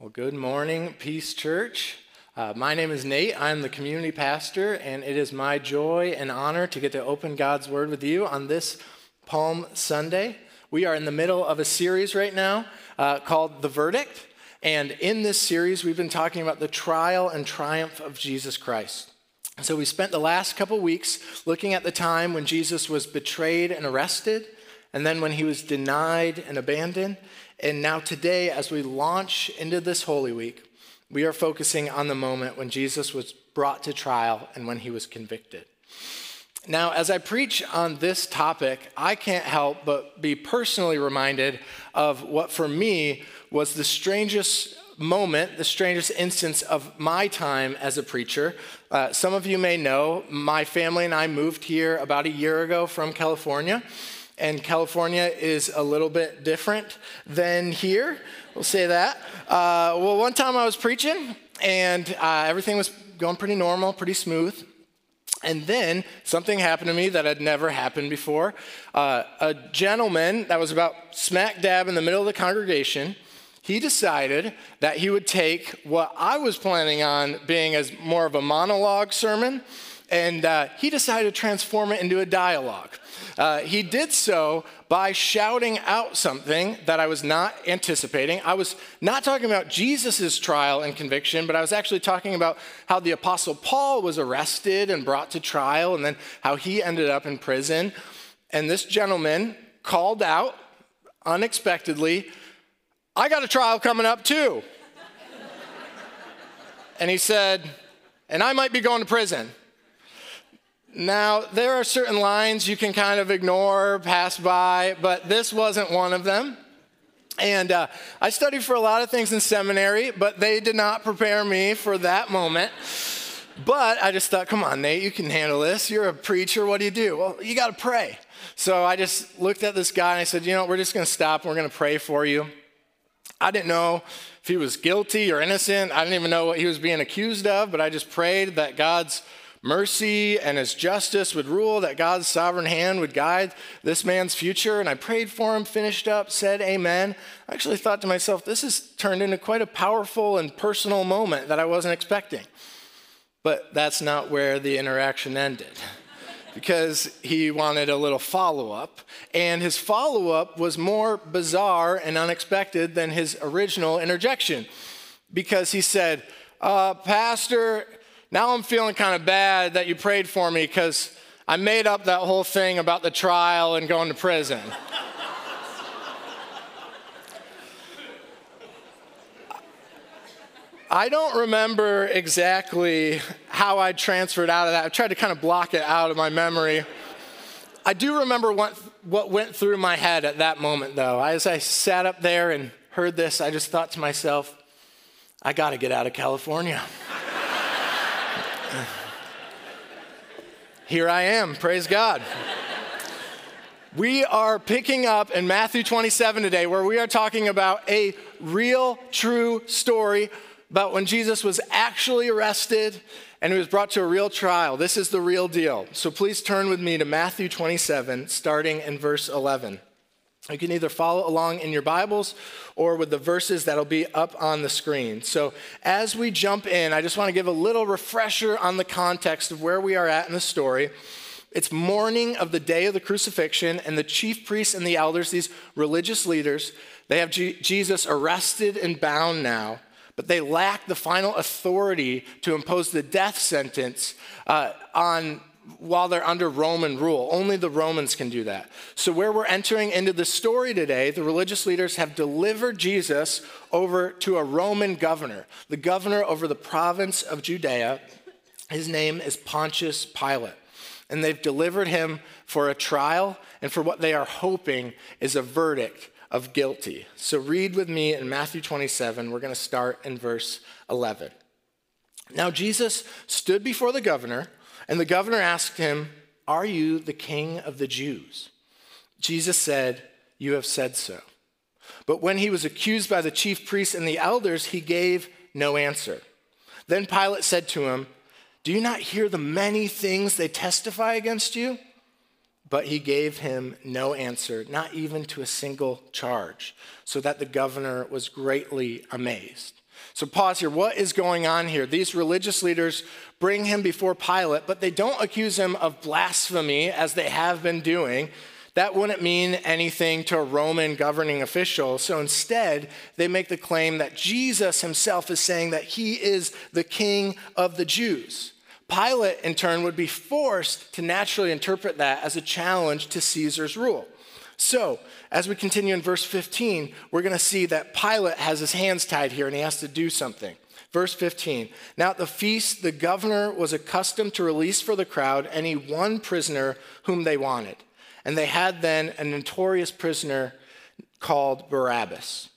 Well, good morning, Peace Church. Uh, my name is Nate. I'm the community pastor, and it is my joy and honor to get to open God's Word with you on this Palm Sunday. We are in the middle of a series right now uh, called The Verdict. And in this series, we've been talking about the trial and triumph of Jesus Christ. So we spent the last couple weeks looking at the time when Jesus was betrayed and arrested, and then when he was denied and abandoned. And now, today, as we launch into this Holy Week, we are focusing on the moment when Jesus was brought to trial and when he was convicted. Now, as I preach on this topic, I can't help but be personally reminded of what for me was the strangest moment, the strangest instance of my time as a preacher. Uh, some of you may know my family and I moved here about a year ago from California and California is a little bit different than here. We'll say that. Uh, well, one time I was preaching, and uh, everything was going pretty normal, pretty smooth. And then something happened to me that had never happened before. Uh, a gentleman that was about smack dab in the middle of the congregation, he decided that he would take what I was planning on being as more of a monologue sermon, and uh, he decided to transform it into a dialogue. Uh, he did so by shouting out something that I was not anticipating. I was not talking about Jesus' trial and conviction, but I was actually talking about how the Apostle Paul was arrested and brought to trial, and then how he ended up in prison. And this gentleman called out unexpectedly, I got a trial coming up too. and he said, and I might be going to prison. Now, there are certain lines you can kind of ignore, pass by, but this wasn't one of them. And uh, I studied for a lot of things in seminary, but they did not prepare me for that moment. But I just thought, come on, Nate, you can handle this. You're a preacher. What do you do? Well, you got to pray. So I just looked at this guy and I said, you know, we're just going to stop we're going to pray for you. I didn't know if he was guilty or innocent. I didn't even know what he was being accused of, but I just prayed that God's mercy and his justice would rule, that God's sovereign hand would guide this man's future. And I prayed for him, finished up, said amen. I actually thought to myself, this has turned into quite a powerful and personal moment that I wasn't expecting. But that's not where the interaction ended. because he wanted a little follow up. And his follow up was more bizarre and unexpected than his original interjection. Because he said, uh, Pastor, now I'm feeling kind of bad that you prayed for me because I made up that whole thing about the trial and going to prison. I don't remember exactly how I transferred out of that. I tried to kind of block it out of my memory. I do remember what, what went through my head at that moment, though. As I sat up there and heard this, I just thought to myself, I got to get out of California. Here I am, praise God. We are picking up in Matthew 27 today, where we are talking about a real, true story about when Jesus was actually arrested and he was brought to a real trial. This is the real deal. So please turn with me to Matthew 27, starting in verse 11. You can either follow along in your Bibles or with the verses that'll be up on the screen. So, as we jump in, I just want to give a little refresher on the context of where we are at in the story. It's morning of the day of the crucifixion, and the chief priests and the elders, these religious leaders, they have G- Jesus arrested and bound now, but they lack the final authority to impose the death sentence uh, on while they're under Roman rule. Only the Romans can do that. So, where we're entering into the story today, the religious leaders have delivered Jesus over to a Roman governor, the governor over the province of Judea. His name is Pontius Pilate. And they've delivered him for a trial and for what they are hoping is a verdict of guilty. So, read with me in Matthew 27. We're going to start in verse 11. Now, Jesus stood before the governor and the governor asked him, Are you the king of the Jews? Jesus said, You have said so. But when he was accused by the chief priests and the elders, he gave no answer. Then Pilate said to him, Do you not hear the many things they testify against you? But he gave him no answer, not even to a single charge, so that the governor was greatly amazed. So, pause here. What is going on here? These religious leaders bring him before Pilate, but they don't accuse him of blasphemy as they have been doing. That wouldn't mean anything to a Roman governing official. So instead, they make the claim that Jesus himself is saying that he is the king of the Jews. Pilate, in turn, would be forced to naturally interpret that as a challenge to Caesar's rule. So, as we continue in verse 15, we're going to see that Pilate has his hands tied here and he has to do something. Verse 15 Now at the feast, the governor was accustomed to release for the crowd any one prisoner whom they wanted. And they had then a notorious prisoner called Barabbas.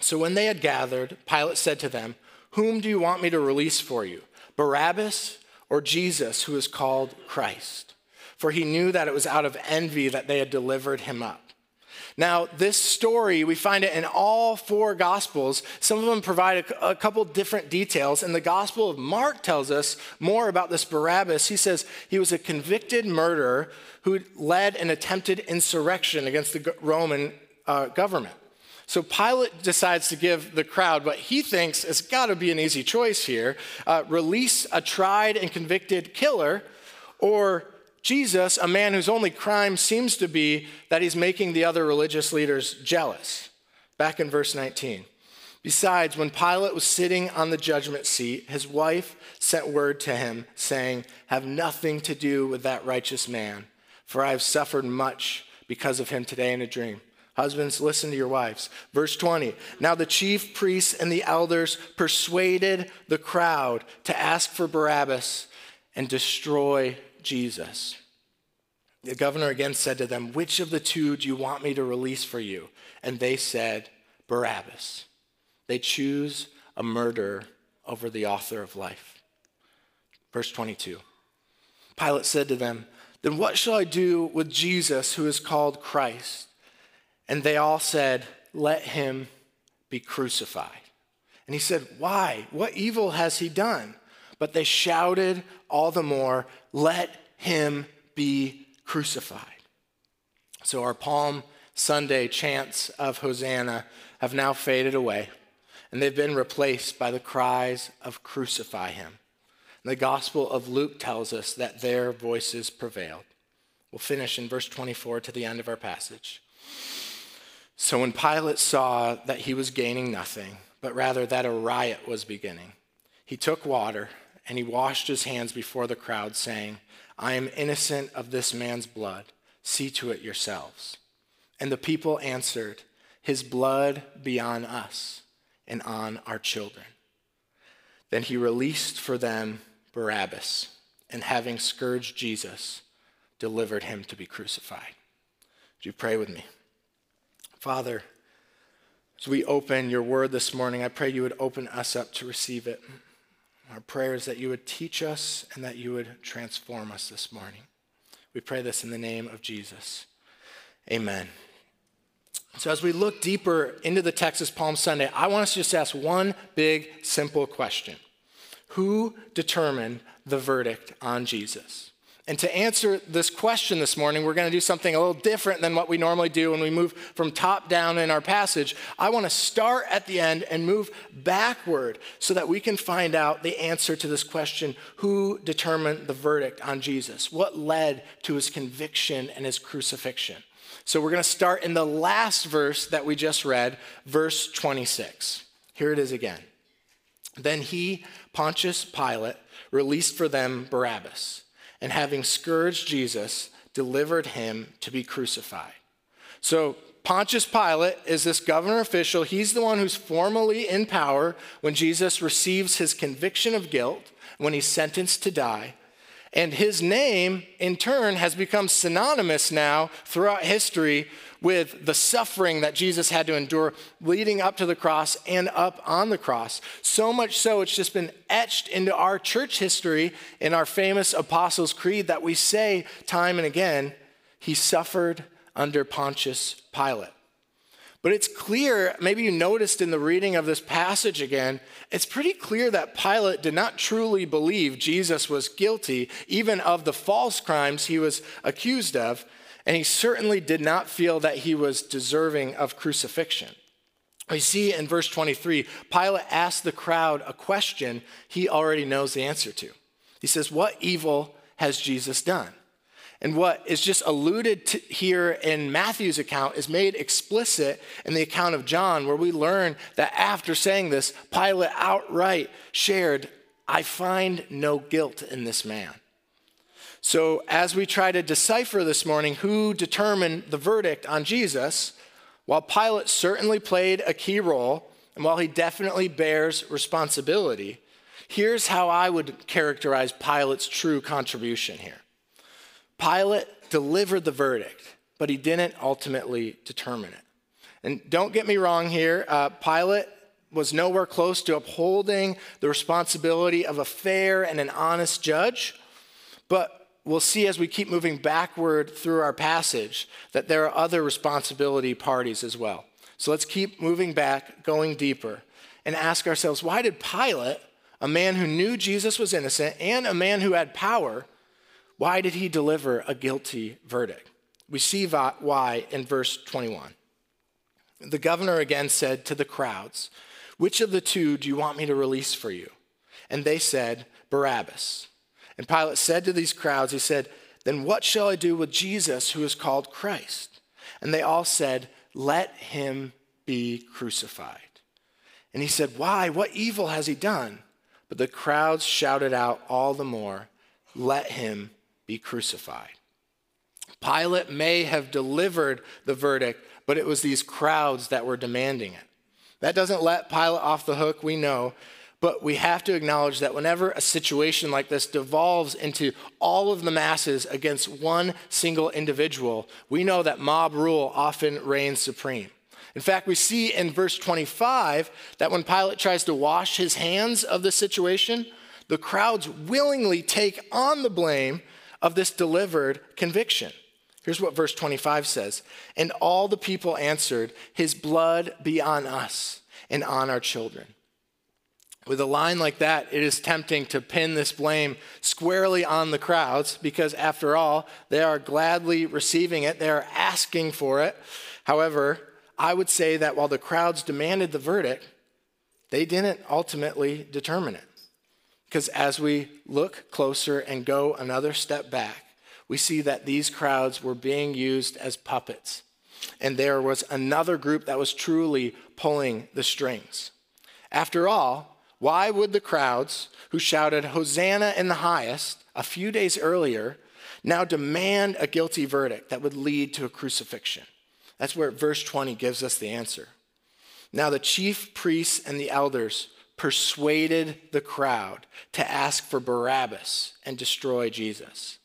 So when they had gathered, Pilate said to them, Whom do you want me to release for you, Barabbas or Jesus, who is called Christ? For he knew that it was out of envy that they had delivered him up. Now, this story, we find it in all four Gospels. Some of them provide a, a, couple different details. And the Gospel of Mark tells us more about this Barabbas. He says he was a convicted murderer who led an attempted insurrection against the Roman uh, government. So Pilate decides to give the crowd what he thinks has got to be an easy choice here uh, release a tried and convicted killer or Jesus, a man whose only crime seems to be that he's making the other religious leaders jealous. Back in verse 19. Besides, when Pilate was sitting on the judgment seat, his wife sent word to him, saying, Have nothing to do with that righteous man, for I have suffered much because of him today in a dream. Husbands, listen to your wives. Verse 20. Now the chief priests and the elders persuaded the crowd to ask for Barabbas and destroy Jesus. The governor again said to them, Which of the two do you want me to release for you? And they said, Barabbas. They choose a murderer over the author of life. Verse 22. Pilate said to them, Then what shall I do with Jesus who is called Christ? And they all said, Let him be crucified. And he said, Why? What evil has he done? But they shouted all the more, Let him be crucified. So our Palm Sunday chants of Hosanna have now faded away, and they've been replaced by the cries of Crucify him. And the Gospel of Luke tells us that their voices prevailed. We'll finish in verse 24 to the end of our passage. So when Pilate saw that he was gaining nothing, but rather that a riot was beginning, he took water and he washed his hands before the crowd, saying, I am innocent of this man's blood. See to it yourselves. And the people answered, His blood be on us and on our children. Then he released for them Barabbas, and having scourged Jesus, delivered him to be crucified. Would you pray with me? Father, as we open your word this morning, I pray you would open us up to receive it. Our prayer is that you would teach us and that you would transform us this morning. We pray this in the name of Jesus. Amen. So, as we look deeper into the Texas Palm Sunday, I want us to just ask one big, simple question Who determined the verdict on Jesus? And to answer this question this morning, we're going to do something a little different than what we normally do when we move from top down in our passage. I want to start at the end and move backward so that we can find out the answer to this question who determined the verdict on Jesus? What led to his conviction and his crucifixion? So we're going to start in the last verse that we just read, verse 26. Here it is again. Then he, Pontius Pilate, released for them Barabbas and having scourged Jesus, delivered him to be crucified. So, Pontius Pilate is this governor official. He's the one who's formally in power when Jesus receives his conviction of guilt, when he's sentenced to die. And his name, in turn, has become synonymous now throughout history with the suffering that Jesus had to endure leading up to the cross and up on the cross. So much so, it's just been etched into our church history in our famous Apostles' Creed that we say time and again, He suffered under Pontius Pilate. But it's clear, maybe you noticed in the reading of this passage again, it's pretty clear that Pilate did not truly believe Jesus was guilty, even of the false crimes he was accused of and he certainly did not feel that he was deserving of crucifixion. We see in verse 23, Pilate asks the crowd a question he already knows the answer to. He says, What evil has Jesus done? And what is just alluded to here in Matthew's account is made explicit in the account of John, where we learn that after saying this, Pilate outright shared, I find no guilt in this man. So, as we try to decipher this morning who determined the verdict on Jesus, while Pilate certainly played a key role, and while he definitely bears responsibility, here's how I would characterize Pilate's true contribution here. Pilate delivered the verdict, but he didn't ultimately determine it. And don't get me wrong here, uh, Pilate was nowhere close to upholding the responsibility of a fair and an honest judge, but we'll see as we keep moving backward through our passage that there are other responsibility parties as well. So let's keep moving back, going deeper, and ask ourselves why did Pilate, a man who knew Jesus was innocent and a man who had power, why did he deliver a guilty verdict? We see why in verse 21. The governor again said to the crowds, Which of the two do you want me to release for you? And they said, Barabbas. And Pilate said to these crowds, He said, Then what shall I do with Jesus who is called Christ? And they all said, Let him be crucified. And he said, Why? What evil has he done? But the crowds shouted out all the more, Let him be crucified. Pilate may have delivered the verdict, but it was these crowds that were demanding it. That doesn't let Pilate off the hook, we know, but we have to acknowledge that whenever a situation like this devolves into all of the masses against one single individual, we know that mob rule often reigns supreme. In fact, we see in verse 25 that when Pilate tries to wash his hands of the situation, the crowds willingly take on the blame of this delivered conviction. Here's what verse 25 says And all the people answered, His blood be on us and on our children. With a line like that, it is tempting to pin this blame squarely on the crowds because, after all, they are gladly receiving it, they are asking for it. However, I would say that while the crowds demanded the verdict, they didn't ultimately determine it. Because as we look closer and go another step back, we see that these crowds were being used as puppets. And there was another group that was truly pulling the strings. After all, why would the crowds who shouted, Hosanna in the highest, a few days earlier, now demand a guilty verdict that would lead to a crucifixion? That's where verse 20 gives us the answer. Now, the chief priests and the elders persuaded the crowd to ask for Barabbas and destroy Jesus.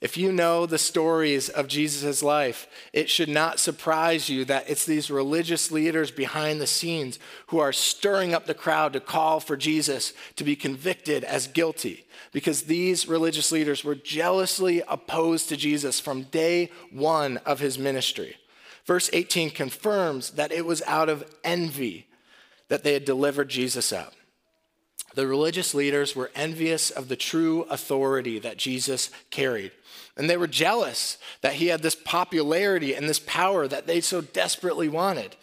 If you know the stories of Jesus' life, it should not surprise you that it's these religious leaders behind the scenes who are stirring up the crowd to call for Jesus to be convicted as guilty. Because these religious leaders were jealously opposed to Jesus from day one of his ministry. Verse 18 confirms that it was out of envy that they had delivered Jesus up. The religious leaders were envious of the true authority that Jesus carried. And they were jealous that he had this popularity and this power that they so desperately wanted.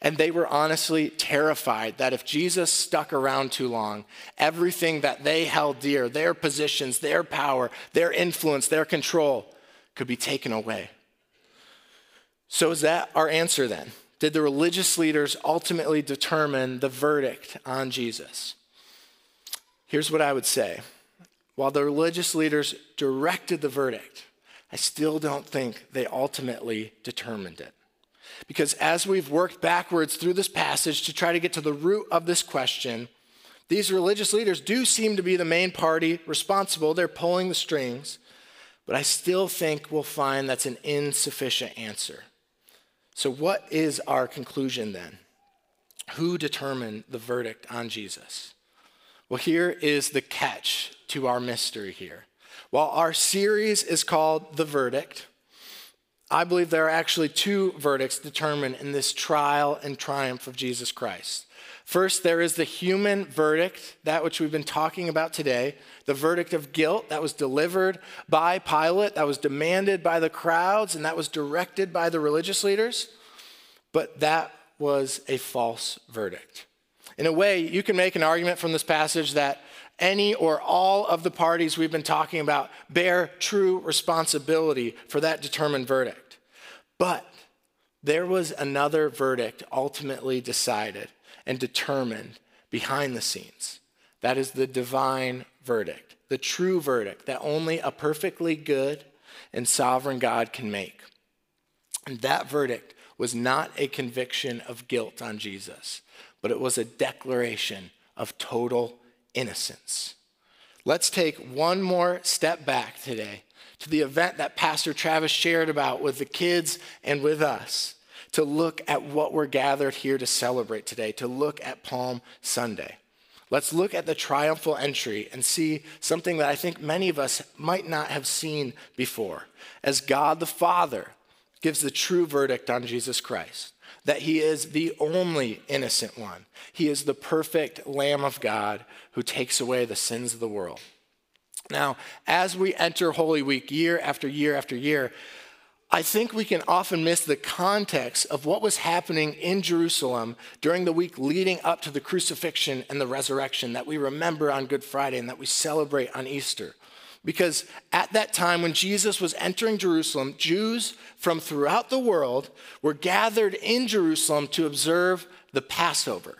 And they were honestly terrified that if Jesus stuck around too long, everything that they held dear, their positions, their power, their influence, their control, could be taken away. So, is that our answer then? Did the religious leaders ultimately determine the verdict on Jesus? Here's what I would say. While the religious leaders directed the verdict, I still don't think they ultimately determined it. Because as we've worked backwards through this passage to try to get to the root of this question, these religious leaders do seem to be the main party responsible. They're pulling the strings. But I still think we'll find that's an insufficient answer. So, what is our conclusion then? Who determined the verdict on Jesus? Well, here is the catch to our mystery here. While our series is called The Verdict, I believe there are actually two verdicts determined in this trial and triumph of Jesus Christ. First, there is the human verdict, that which we've been talking about today, the verdict of guilt that was delivered by Pilate, that was demanded by the crowds, and that was directed by the religious leaders. But that was a false verdict. In a way, you can make an argument from this passage that any or all of the parties we've been talking about bear true responsibility for that determined verdict. But there was another verdict ultimately decided and determined behind the scenes. That is the divine verdict, the true verdict that only a perfectly good and sovereign God can make. And that verdict was not a conviction of guilt on Jesus, but it was a declaration of total innocence. Let's take one more step back today to the event that Pastor Travis shared about with the kids and with us to look at what we're gathered here to celebrate today, to look at Palm Sunday. Let's look at the triumphal entry and see something that I think many of us might not have seen before. As God the Father gives the true verdict on Jesus Christ, that he is the only innocent one, he is the perfect Lamb of God who takes away the sins of the world. Now, as we enter Holy Week year after year after year, I think we can often miss the context of what was happening in Jerusalem during the week leading up to the crucifixion and the resurrection that we remember on Good Friday and that we celebrate on Easter. Because at that time, when Jesus was entering Jerusalem, Jews from throughout the world were gathered in Jerusalem to observe the Passover.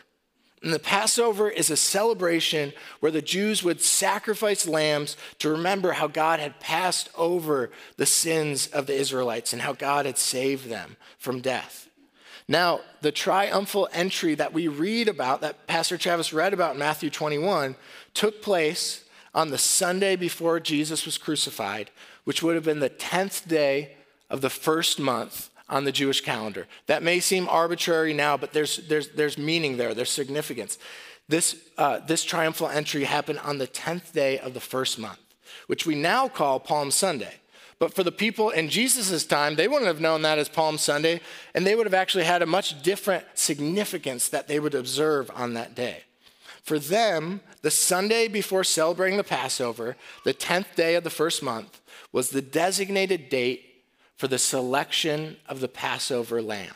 And the Passover is a celebration where the Jews would sacrifice lambs to remember how God had passed over the sins of the Israelites and how God had saved them from death. Now, the triumphal entry that we read about, that Pastor Travis read about in Matthew 21, took place on the Sunday before Jesus was crucified, which would have been the 10th day of the first month on the Jewish calendar. That may seem arbitrary now, but there's, there's, there's meaning there, there's significance. This, uh, this triumphal entry happened on the 10th day of the first month, which we now call Palm Sunday. But for the people in Jesus' time, they wouldn't have known that as Palm Sunday, and they would have actually had a much different significance that they would observe on that day. For them, the Sunday before celebrating the Passover, the 10th day of the first month, was the designated date for the selection of the Passover lamb.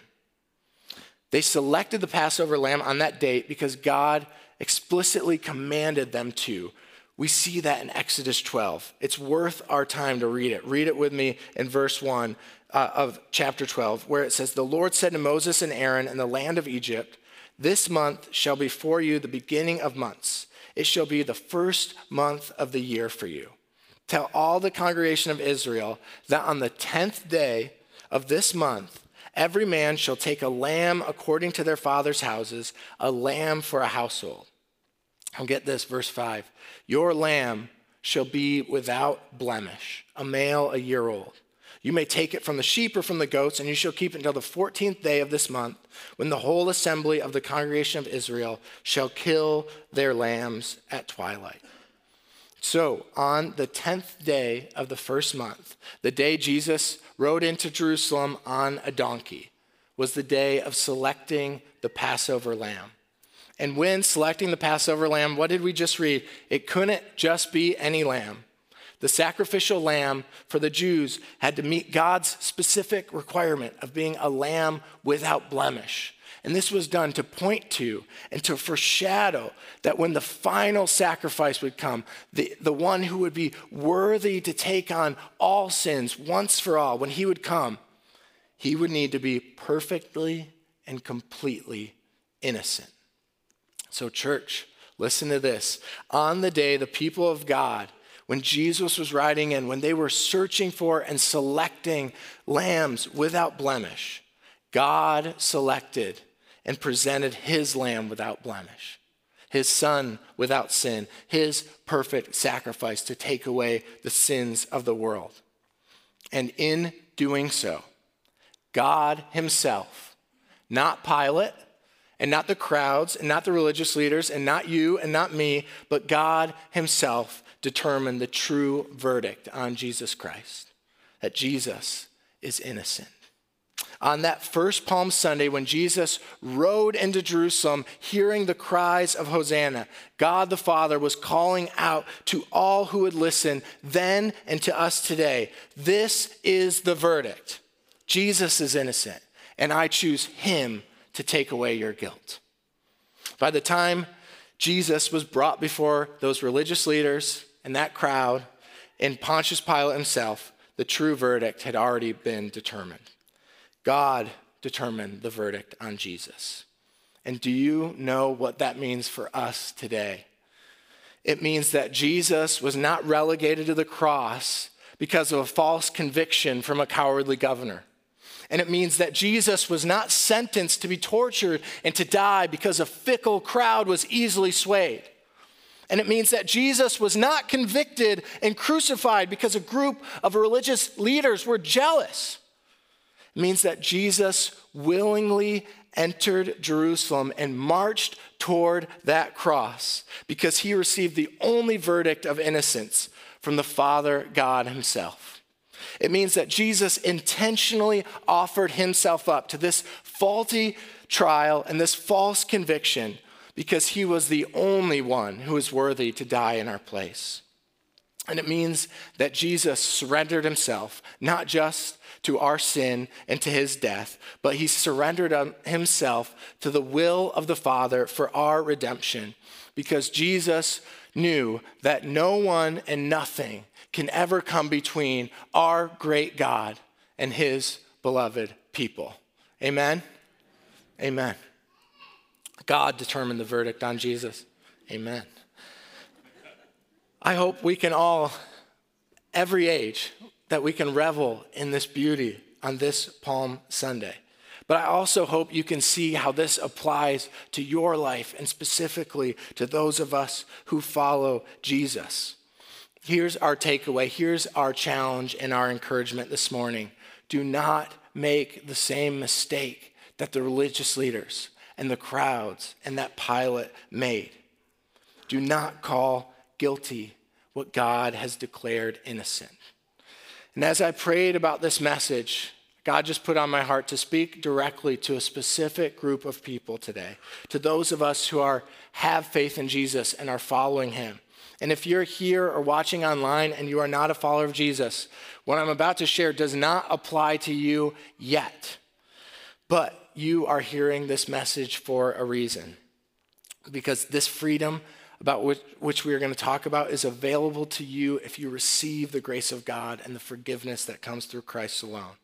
They selected the Passover lamb on that date because God explicitly commanded them to. We see that in Exodus 12. It's worth our time to read it. Read it with me in verse 1 uh, of chapter 12, where it says, The Lord said to Moses and Aaron in the land of Egypt, This month shall be for you the beginning of months. It shall be the first month of the year for you. Tell all the congregation of Israel that on the 10th day of this month, every man shall take a lamb according to their father's houses, a lamb for a household. I'll get this, verse 5. Your lamb shall be without blemish, a male a year old. You may take it from the sheep or from the goats, and you shall keep it until the 14th day of this month, when the whole assembly of the congregation of Israel shall kill their lambs at twilight. So, on the 10th day of the first month, the day Jesus rode into Jerusalem on a donkey, was the day of selecting the Passover lamb. And when selecting the Passover lamb, what did we just read? It couldn't just be any lamb. The sacrificial lamb for the Jews had to meet God's specific requirement of being a lamb without blemish. And this was done to point to and to foreshadow that when the final sacrifice would come, the, the one who would be worthy to take on all sins once for all, when he would come, he would need to be perfectly and completely innocent. So, church, listen to this. On the day the people of God, when Jesus was riding in, when they were searching for and selecting lambs without blemish, God selected and presented his lamb without blemish, his son without sin, his perfect sacrifice to take away the sins of the world. And in doing so, God himself, not Pilate, and not the crowds, and not the religious leaders, and not you, and not me, but God himself determined the true verdict on Jesus Christ that Jesus is innocent on that first Palm Sunday when Jesus rode into Jerusalem, hearing the cries of Hosanna, God the Father was calling out to all who would listen then and to us today this is the verdict. Jesus is innocent, and I choose him to take away your guilt. By the time Jesus was brought before those religious leaders and that crowd and Pontius Pilate himself, the true verdict had already been determined. God determined the verdict on Jesus. And do you know what that means for us today? It means that Jesus was not relegated to the cross because of a false conviction from a cowardly governor. And it means that Jesus was not sentenced to be tortured and to die because a fickle crowd was easily swayed. And it means that Jesus was not convicted and crucified because a group of religious leaders were jealous. Means that Jesus willingly entered Jerusalem and marched toward that cross because he received the only verdict of innocence from the Father God himself. It means that Jesus intentionally offered himself up to this faulty trial and this false conviction because he was the only one who was worthy to die in our place. And it means that Jesus surrendered himself, not just to our sin and to his death, but he surrendered himself to the will of the Father for our redemption because Jesus knew that no one and nothing can ever come between our great God and his beloved people. Amen? Amen. God determined the verdict on Jesus. Amen. I hope we can all, every age, that we can revel in this beauty on this Palm Sunday. But I also hope you can see how this applies to your life and specifically to those of us who follow Jesus. Here's our takeaway. Here's our challenge and our encouragement this morning. Do not make the same mistake that the religious leaders and the crowds and that Pilate made. Do not call guilty what God has declared innocent. And as I prayed about this message, God just put on my heart to speak directly to a specific group of people today, to those of us who are have faith in Jesus and are following him. And if you're here or watching online and you are not a follower of Jesus, what I'm about to share does not apply to you yet. But you are hearing this message for a reason. Because this freedom about which, which we are going to talk about is available to you if you receive the grace of God and the forgiveness that comes through Christ alone.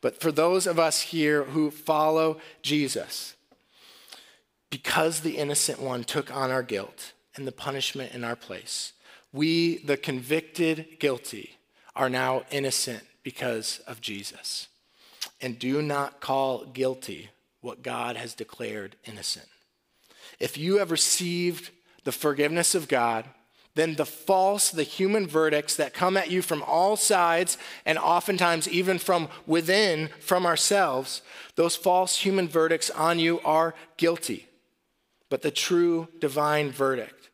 But for those of us here who follow Jesus, because the innocent one took on our guilt, and the punishment in our place. We, the convicted guilty, are now innocent because of Jesus. And do not call guilty what God has declared innocent. If you have received the forgiveness of God, then the false, the human verdicts that come at you from all sides and oftentimes even from within, from ourselves, those false human verdicts on you are guilty. But the true divine verdict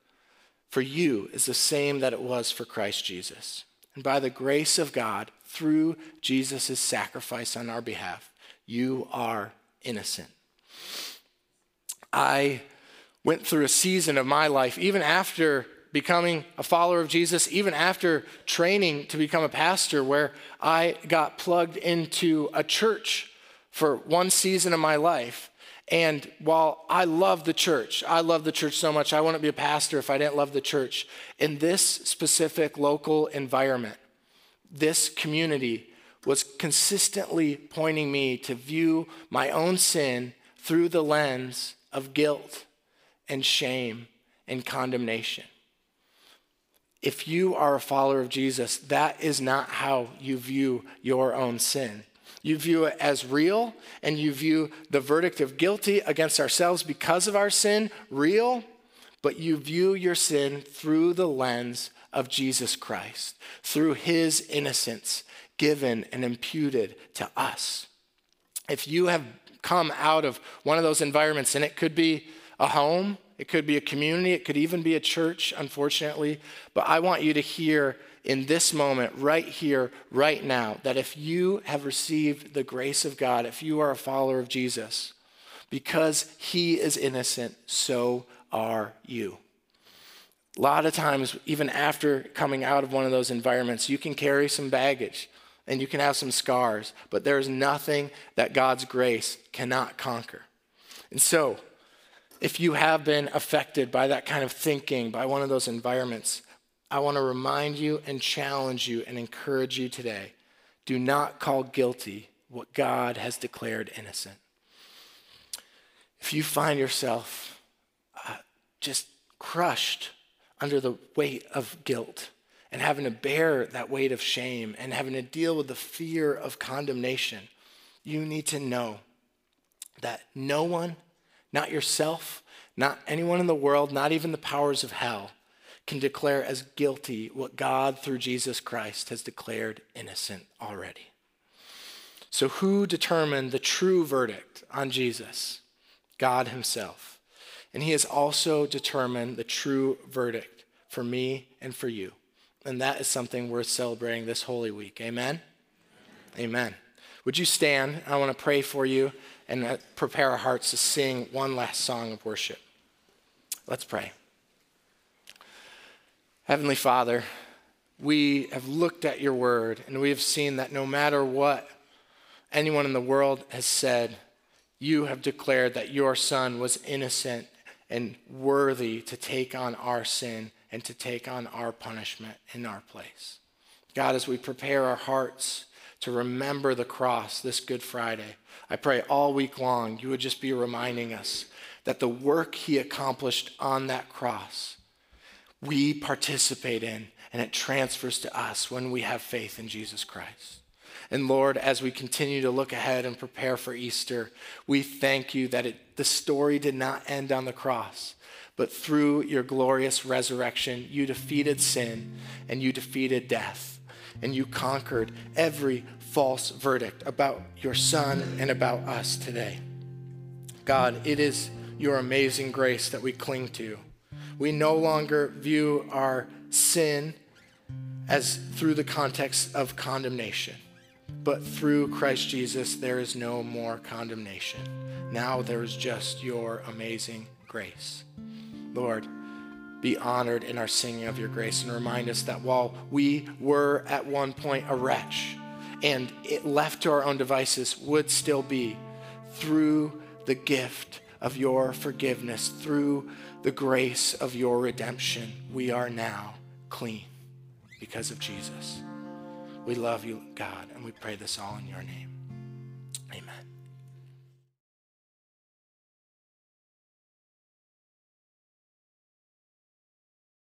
for you is the same that it was for Christ Jesus. And by the grace of God, through Jesus' sacrifice on our behalf, you are innocent. I went through a season of my life, even after becoming a follower of Jesus, even after training to become a pastor, where I got plugged into a church for one season of my life. And while I love the church, I love the church so much, I wouldn't be a pastor if I didn't love the church. In this specific local environment, this community was consistently pointing me to view my own sin through the lens of guilt and shame and condemnation. If you are a follower of Jesus, that is not how you view your own sin. You view it as real, and you view the verdict of guilty against ourselves because of our sin real, but you view your sin through the lens of Jesus Christ, through his innocence given and imputed to us. If you have come out of one of those environments, and it could be a home, it could be a community, it could even be a church, unfortunately, but I want you to hear in this moment, right here, right now, that if you have received the grace of God, if you are a follower of Jesus, because he is innocent, so are you. A lot of times, even after coming out of one of those environments, you can carry some baggage and you can have some scars, but there's nothing that God's grace cannot conquer. And so, if you have been affected by that kind of thinking, by one of those environments, I want to remind you and challenge you and encourage you today do not call guilty what God has declared innocent. If you find yourself uh, just crushed under the weight of guilt and having to bear that weight of shame and having to deal with the fear of condemnation, you need to know that no one not yourself, not anyone in the world, not even the powers of hell, can declare as guilty what God, through Jesus Christ, has declared innocent already. So, who determined the true verdict on Jesus? God Himself. And He has also determined the true verdict for me and for you. And that is something worth celebrating this Holy Week. Amen? Amen. Amen. Would you stand? I want to pray for you and uh, prepare our hearts to sing one last song of worship. Let's pray. Heavenly Father, we have looked at your word and we have seen that no matter what anyone in the world has said, you have declared that your son was innocent and worthy to take on our sin and to take on our punishment in our place. God, as we prepare our hearts to remember the cross this Good Friday, I pray all week long you would just be reminding us that the work he accomplished on that cross, we participate in, and it transfers to us when we have faith in Jesus Christ. And Lord, as we continue to look ahead and prepare for Easter, we thank you that it, the story did not end on the cross, but through your glorious resurrection, you defeated sin and you defeated death, and you conquered every false verdict about your son and about us today. God, it is your amazing grace that we cling to. We no longer view our sin as through the context of condemnation, but through Christ Jesus, there is no more condemnation. Now there is just your amazing grace. Lord, be honored in our singing of your grace and remind us that while we were at one point a wretch, and it left to our own devices would still be through the gift of your forgiveness, through the grace of your redemption, we are now clean because of Jesus. We love you, God, and we pray this all in your name.